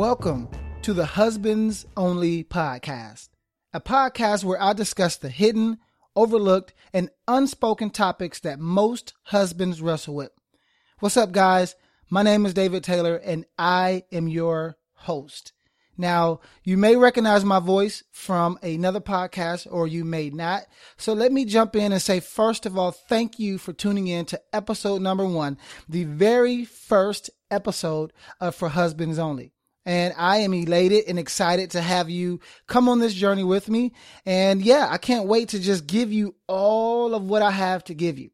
Welcome to the Husbands Only Podcast, a podcast where I discuss the hidden, overlooked, and unspoken topics that most husbands wrestle with. What's up, guys? My name is David Taylor, and I am your host. Now, you may recognize my voice from another podcast or you may not. So let me jump in and say, first of all, thank you for tuning in to episode number one, the very first episode of For Husbands Only. And I am elated and excited to have you come on this journey with me. And yeah, I can't wait to just give you all of what I have to give you.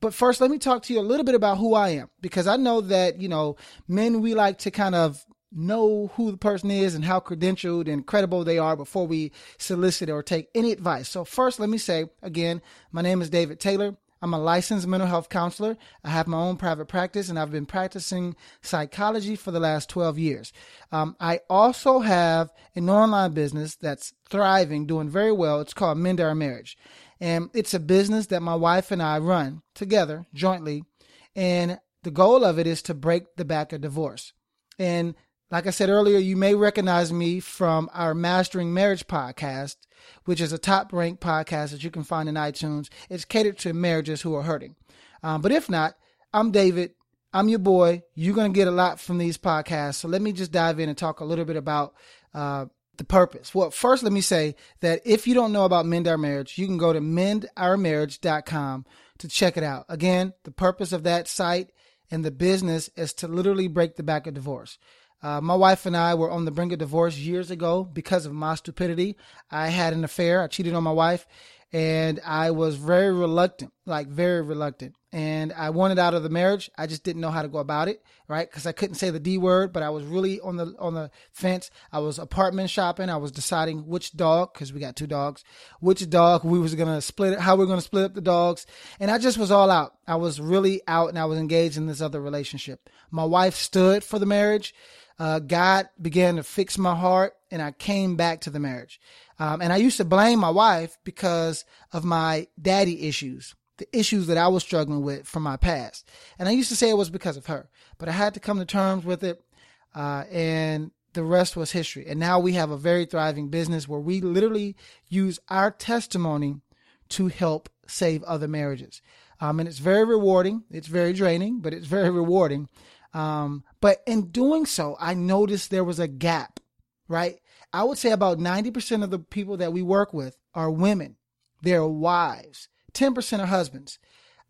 But first, let me talk to you a little bit about who I am because I know that, you know, men, we like to kind of know who the person is and how credentialed and credible they are before we solicit or take any advice. So, first, let me say again, my name is David Taylor. I'm a licensed mental health counselor. I have my own private practice and I've been practicing psychology for the last 12 years. Um, I also have an online business that's thriving, doing very well. It's called Mend Our Marriage. And it's a business that my wife and I run together jointly. And the goal of it is to break the back of divorce. And like I said earlier, you may recognize me from our Mastering Marriage podcast, which is a top ranked podcast that you can find in iTunes. It's catered to marriages who are hurting. Um, but if not, I'm David. I'm your boy. You're going to get a lot from these podcasts. So let me just dive in and talk a little bit about uh, the purpose. Well, first, let me say that if you don't know about Mend Our Marriage, you can go to mendourmarriage.com to check it out. Again, the purpose of that site and the business is to literally break the back of divorce. Uh, my wife and I were on the brink of divorce years ago because of my stupidity. I had an affair. I cheated on my wife and I was very reluctant, like very reluctant. And I wanted out of the marriage. I just didn't know how to go about it, right? Because I couldn't say the D word, but I was really on the on the fence. I was apartment shopping. I was deciding which dog, because we got two dogs, which dog we was gonna split it, how we are gonna split up the dogs. And I just was all out. I was really out, and I was engaged in this other relationship. My wife stood for the marriage uh, God began to fix my heart and I came back to the marriage. Um, and I used to blame my wife because of my daddy issues, the issues that I was struggling with from my past. And I used to say it was because of her, but I had to come to terms with it. Uh, and the rest was history. And now we have a very thriving business where we literally use our testimony to help save other marriages. Um, and it's very rewarding. It's very draining, but it's very rewarding. Um, but in doing so, I noticed there was a gap, right? I would say about 90% of the people that we work with are women. They're wives. 10% are husbands.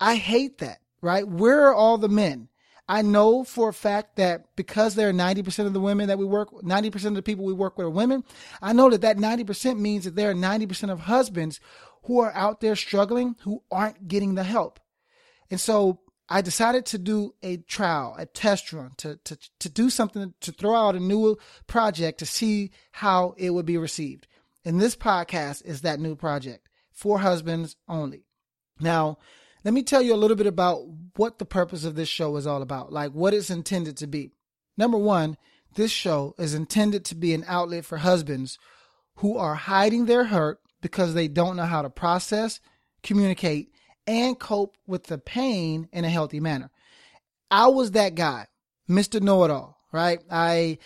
I hate that, right? Where are all the men? I know for a fact that because there are 90% of the women that we work, 90% of the people we work with are women. I know that that 90% means that there are 90% of husbands who are out there struggling who aren't getting the help. And so I decided to do a trial, a test run, to, to, to do something, to throw out a new project to see how it would be received. And this podcast is that new project for husbands only. Now, let me tell you a little bit about what the purpose of this show is all about, like what it's intended to be. Number one, this show is intended to be an outlet for husbands who are hiding their hurt because they don't know how to process, communicate, and cope with the pain in a healthy manner. I was that guy, Mr. Know It All, right? I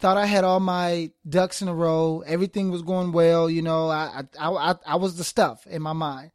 thought I had all my ducks in a row. Everything was going well. You know, I, I, I, I was the stuff in my mind.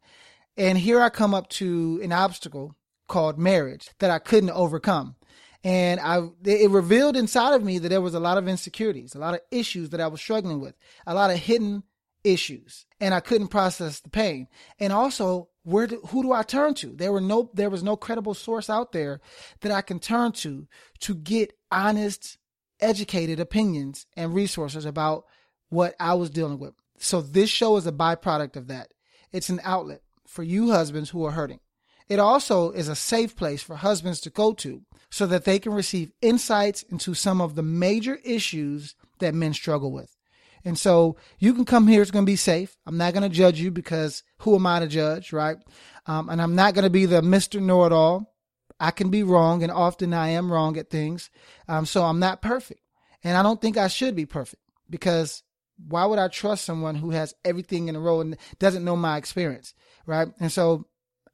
And here I come up to an obstacle called marriage that I couldn't overcome. And I, it revealed inside of me that there was a lot of insecurities, a lot of issues that I was struggling with, a lot of hidden issues, and I couldn't process the pain. And also, where do, who do I turn to? There were no there was no credible source out there that I can turn to to get honest, educated opinions and resources about what I was dealing with. So this show is a byproduct of that. It's an outlet for you husbands who are hurting. It also is a safe place for husbands to go to so that they can receive insights into some of the major issues that men struggle with. And so you can come here. It's going to be safe. I'm not going to judge you because who am I to judge, right? Um, and I'm not going to be the Mr. Know It All. I can be wrong, and often I am wrong at things. Um, so I'm not perfect. And I don't think I should be perfect because why would I trust someone who has everything in a row and doesn't know my experience, right? And so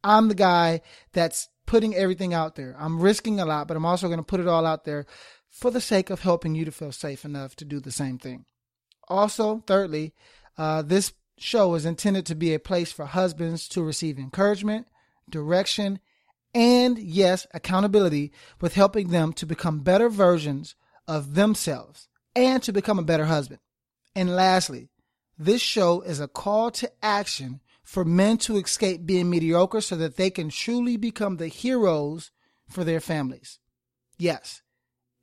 I'm the guy that's putting everything out there. I'm risking a lot, but I'm also going to put it all out there for the sake of helping you to feel safe enough to do the same thing. Also, thirdly, uh, this show is intended to be a place for husbands to receive encouragement, direction, and yes, accountability with helping them to become better versions of themselves and to become a better husband. And lastly, this show is a call to action for men to escape being mediocre so that they can truly become the heroes for their families. Yes,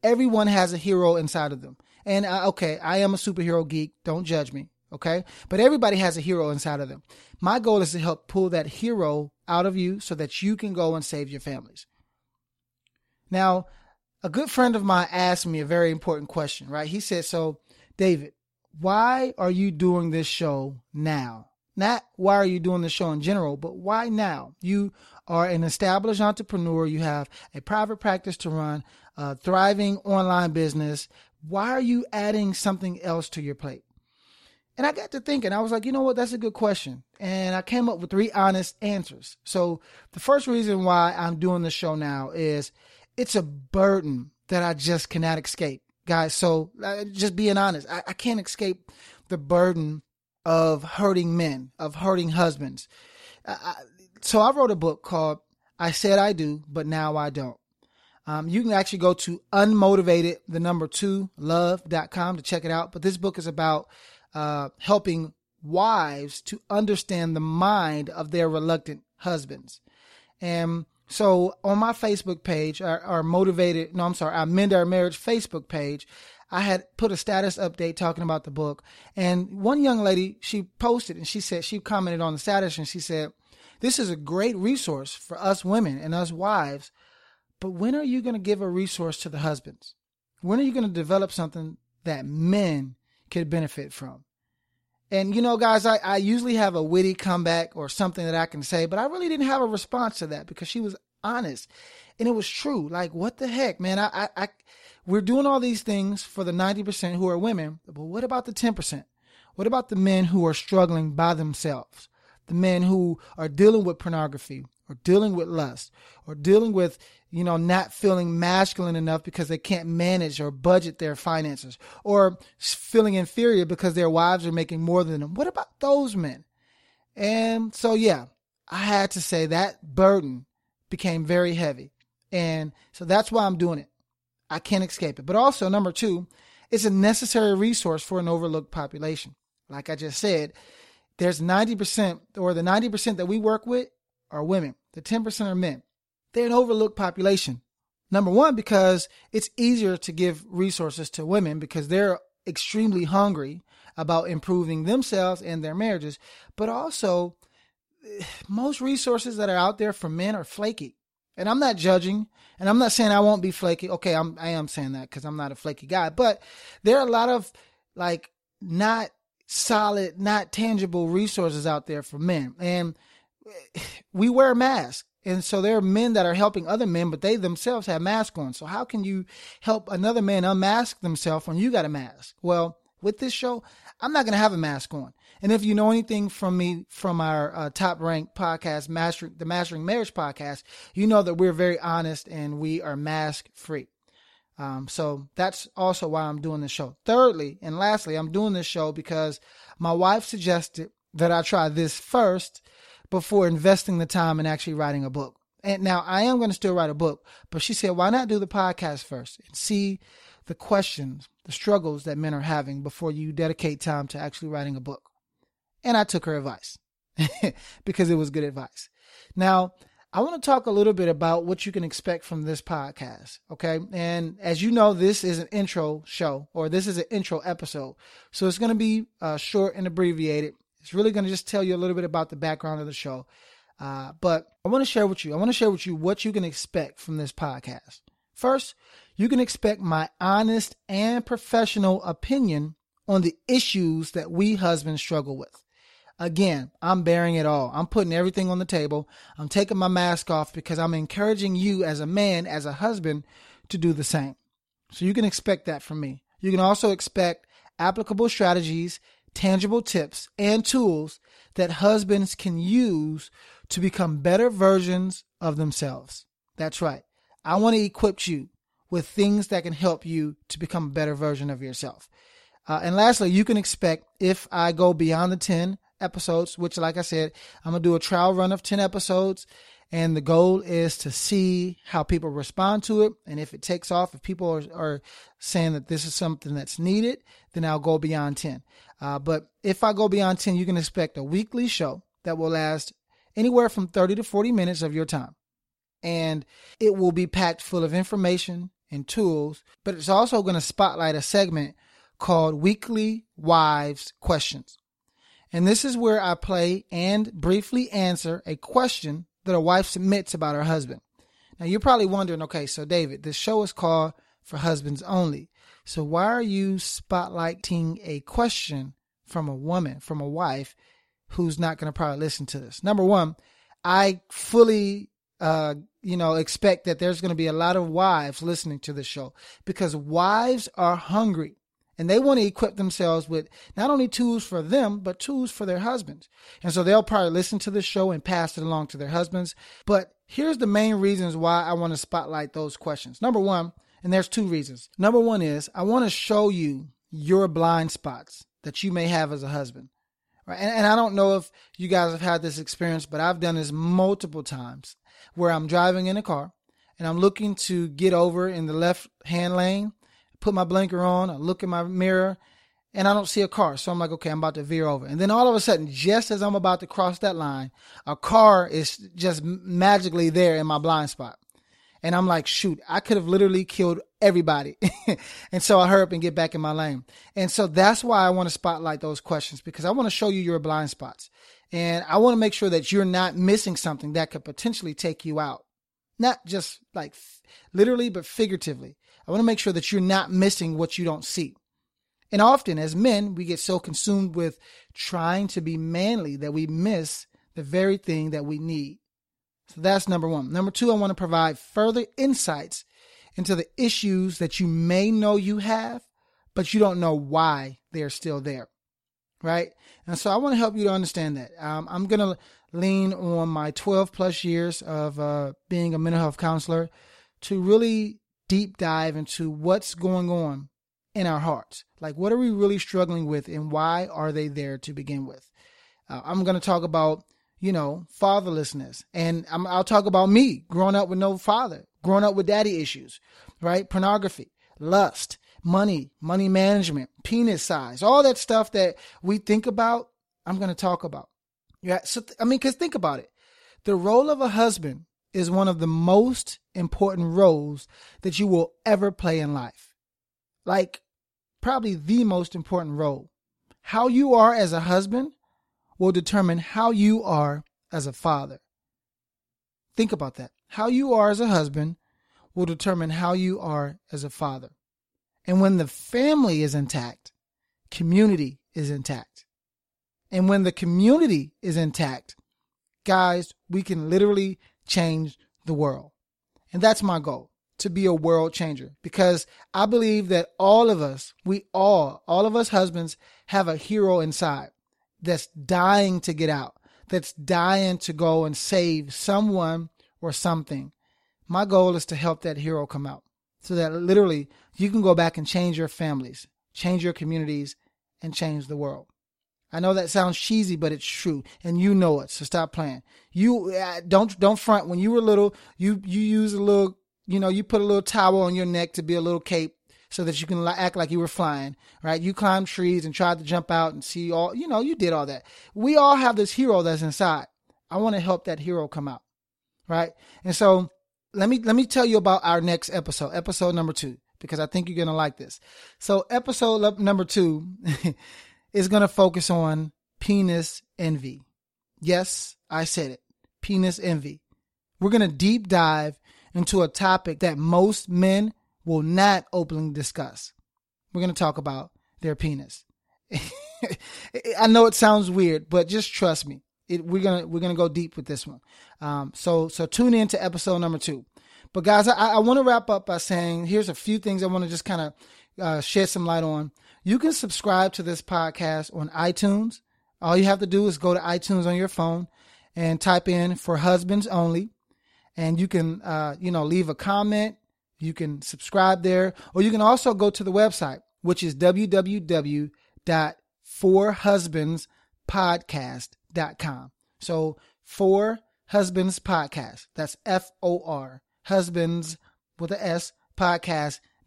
everyone has a hero inside of them. And uh, okay, I am a superhero geek. Don't judge me. Okay. But everybody has a hero inside of them. My goal is to help pull that hero out of you so that you can go and save your families. Now, a good friend of mine asked me a very important question, right? He said, So, David, why are you doing this show now? Not why are you doing the show in general, but why now? You are an established entrepreneur. You have a private practice to run, a thriving online business. Why are you adding something else to your plate? And I got to thinking, I was like, you know what? That's a good question. And I came up with three honest answers. So the first reason why I'm doing the show now is it's a burden that I just cannot escape, guys. So uh, just being honest, I, I can't escape the burden of hurting men, of hurting husbands. I, so I wrote a book called I Said I Do, but Now I Don't. Um, you can actually go to unmotivated, the number two, love.com to check it out. But this book is about uh, helping wives to understand the mind of their reluctant husbands. And so on my Facebook page, our, our motivated, no, I'm sorry, our Mend Our Marriage Facebook page, I had put a status update talking about the book. And one young lady, she posted and she said, she commented on the status and she said, this is a great resource for us women and us wives. But when are you going to give a resource to the husbands? When are you going to develop something that men could benefit from. And you know, guys, I, I usually have a witty comeback or something that I can say, but I really didn't have a response to that because she was honest. And it was true. Like, what the heck, man? I, I, I we're doing all these things for the 90% who are women, but what about the 10%? What about the men who are struggling by themselves? The men who are dealing with pornography or dealing with lust or dealing with you know, not feeling masculine enough because they can't manage or budget their finances or feeling inferior because their wives are making more than them. What about those men? And so, yeah, I had to say that burden became very heavy. And so that's why I'm doing it. I can't escape it. But also, number two, it's a necessary resource for an overlooked population. Like I just said, there's 90% or the 90% that we work with are women. The 10% are men they're an overlooked population. Number one, because it's easier to give resources to women because they're extremely hungry about improving themselves and their marriages. But also, most resources that are out there for men are flaky. And I'm not judging, and I'm not saying I won't be flaky. Okay, I'm I am saying that because I'm not a flaky guy. But there are a lot of like not solid, not tangible resources out there for men. And we wear masks. And so there are men that are helping other men, but they themselves have masks on. So how can you help another man unmask themselves when you got a mask? Well, with this show, I'm not going to have a mask on. And if you know anything from me, from our uh, top ranked podcast, Master, the Mastering Marriage podcast, you know that we're very honest and we are mask free. Um, so that's also why I'm doing this show. Thirdly, and lastly, I'm doing this show because my wife suggested that I try this first before investing the time in actually writing a book. And now I am going to still write a book, but she said, why not do the podcast first and see the questions, the struggles that men are having before you dedicate time to actually writing a book? And I took her advice because it was good advice. Now, I want to talk a little bit about what you can expect from this podcast. Okay. And as you know, this is an intro show or this is an intro episode. So it's going to be uh, short and abbreviated. It's really going to just tell you a little bit about the background of the show. Uh, but I want to share with you, I want to share with you what you can expect from this podcast. First, you can expect my honest and professional opinion on the issues that we husbands struggle with. Again, I'm bearing it all. I'm putting everything on the table. I'm taking my mask off because I'm encouraging you as a man, as a husband, to do the same. So you can expect that from me. You can also expect applicable strategies tangible tips and tools that husbands can use to become better versions of themselves. That's right. I want to equip you with things that can help you to become a better version of yourself. Uh, and lastly, you can expect if I go beyond the 10 episodes, which, like I said, I'm going to do a trial run of 10 episodes. And the goal is to see how people respond to it. And if it takes off, if people are, are saying that this is something that's needed, then I'll go beyond 10. Uh, but if I go beyond 10, you can expect a weekly show that will last anywhere from 30 to 40 minutes of your time. And it will be packed full of information and tools, but it's also going to spotlight a segment called Weekly Wives Questions. And this is where I play and briefly answer a question that a wife submits about her husband. Now you're probably wondering, okay, so David, this show is called for husbands only. So why are you spotlighting a question from a woman, from a wife who's not going to probably listen to this? Number one, I fully uh, you know, expect that there's going to be a lot of wives listening to the show because wives are hungry and they want to equip themselves with not only tools for them, but tools for their husbands. And so they'll probably listen to the show and pass it along to their husbands. But here's the main reasons why I want to spotlight those questions. Number one, and there's two reasons. Number one is I want to show you your blind spots that you may have as a husband. Right? And, and I don't know if you guys have had this experience, but I've done this multiple times where I'm driving in a car and I'm looking to get over in the left hand lane, put my blinker on, I look in my mirror, and I don't see a car. So I'm like, okay, I'm about to veer over. And then all of a sudden, just as I'm about to cross that line, a car is just magically there in my blind spot. And I'm like, shoot, I could have literally killed everybody. and so I hurry up and get back in my lane. And so that's why I want to spotlight those questions because I want to show you your blind spots. And I want to make sure that you're not missing something that could potentially take you out. Not just like literally, but figuratively. I want to make sure that you're not missing what you don't see. And often as men, we get so consumed with trying to be manly that we miss the very thing that we need. So that's number one. Number two, I want to provide further insights into the issues that you may know you have, but you don't know why they're still there right? And so I want to help you to understand that. Um, I'm going to lean on my 12 plus years of uh, being a mental health counselor to really deep dive into what's going on in our hearts. Like, what are we really struggling with and why are they there to begin with? Uh, I'm going to talk about, you know, fatherlessness. And i will talk about me growing up with no father, growing up with daddy issues, right? Pornography, lust, money, money management, penis size, all that stuff that we think about, I'm going to talk about. Yeah. So, I mean, cause think about it. The role of a husband is one of the most important roles that you will ever play in life. Like probably the most important role. How you are as a husband will determine how you are as a father. Think about that. How you are as a husband will determine how you are as a father. And when the family is intact, community is intact. And when the community is intact, guys, we can literally change the world. And that's my goal to be a world changer because I believe that all of us, we all, all of us husbands have a hero inside that's dying to get out, that's dying to go and save someone or something. My goal is to help that hero come out so that literally you can go back and change your families, change your communities, and change the world. I know that sounds cheesy, but it's true, and you know it. So stop playing. You uh, don't don't front. When you were little, you you use a little, you know, you put a little towel on your neck to be a little cape, so that you can act like you were flying. Right? You climbed trees and tried to jump out and see all. You know, you did all that. We all have this hero that's inside. I want to help that hero come out. Right? And so let me let me tell you about our next episode, episode number two, because I think you're gonna like this. So episode number two is gonna focus on penis envy. Yes, I said it. Penis envy. We're gonna deep dive into a topic that most men will not openly discuss. We're gonna talk about their penis. I know it sounds weird, but just trust me it, we're gonna we're gonna go deep with this one. Um, so so tune in to episode number two. But guys, I, I want to wrap up by saying here's a few things I want to just kind of uh, shed some light on. You can subscribe to this podcast on iTunes. All you have to do is go to iTunes on your phone and type in for husbands only, and you can uh, you know leave a comment. You can subscribe there, or you can also go to the website, which is www.forhusbandspodcast.com. So, For Husbands Podcast. That's F O R, husbands with a S,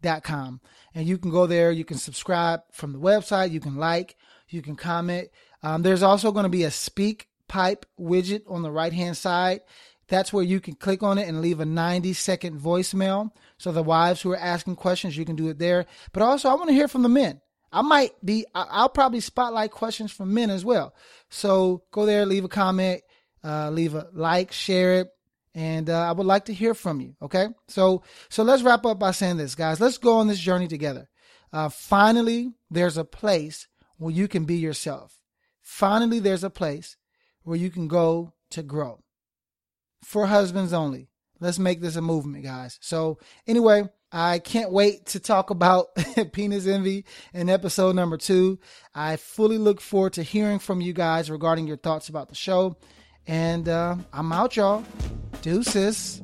podcast.com. And you can go there, you can subscribe from the website, you can like, you can comment. Um, there's also going to be a speak pipe widget on the right hand side. That's where you can click on it and leave a 90 second voicemail. So the wives who are asking questions, you can do it there. But also, I want to hear from the men. I might be, I'll probably spotlight questions from men as well. So go there, leave a comment, uh, leave a like, share it. And uh, I would like to hear from you. Okay. So, so let's wrap up by saying this, guys. Let's go on this journey together. Uh, finally, there's a place where you can be yourself. Finally, there's a place where you can go to grow for husbands only. Let's make this a movement, guys. So, anyway, I can't wait to talk about penis envy in episode number two. I fully look forward to hearing from you guys regarding your thoughts about the show. And uh, I'm out, y'all. Deuces.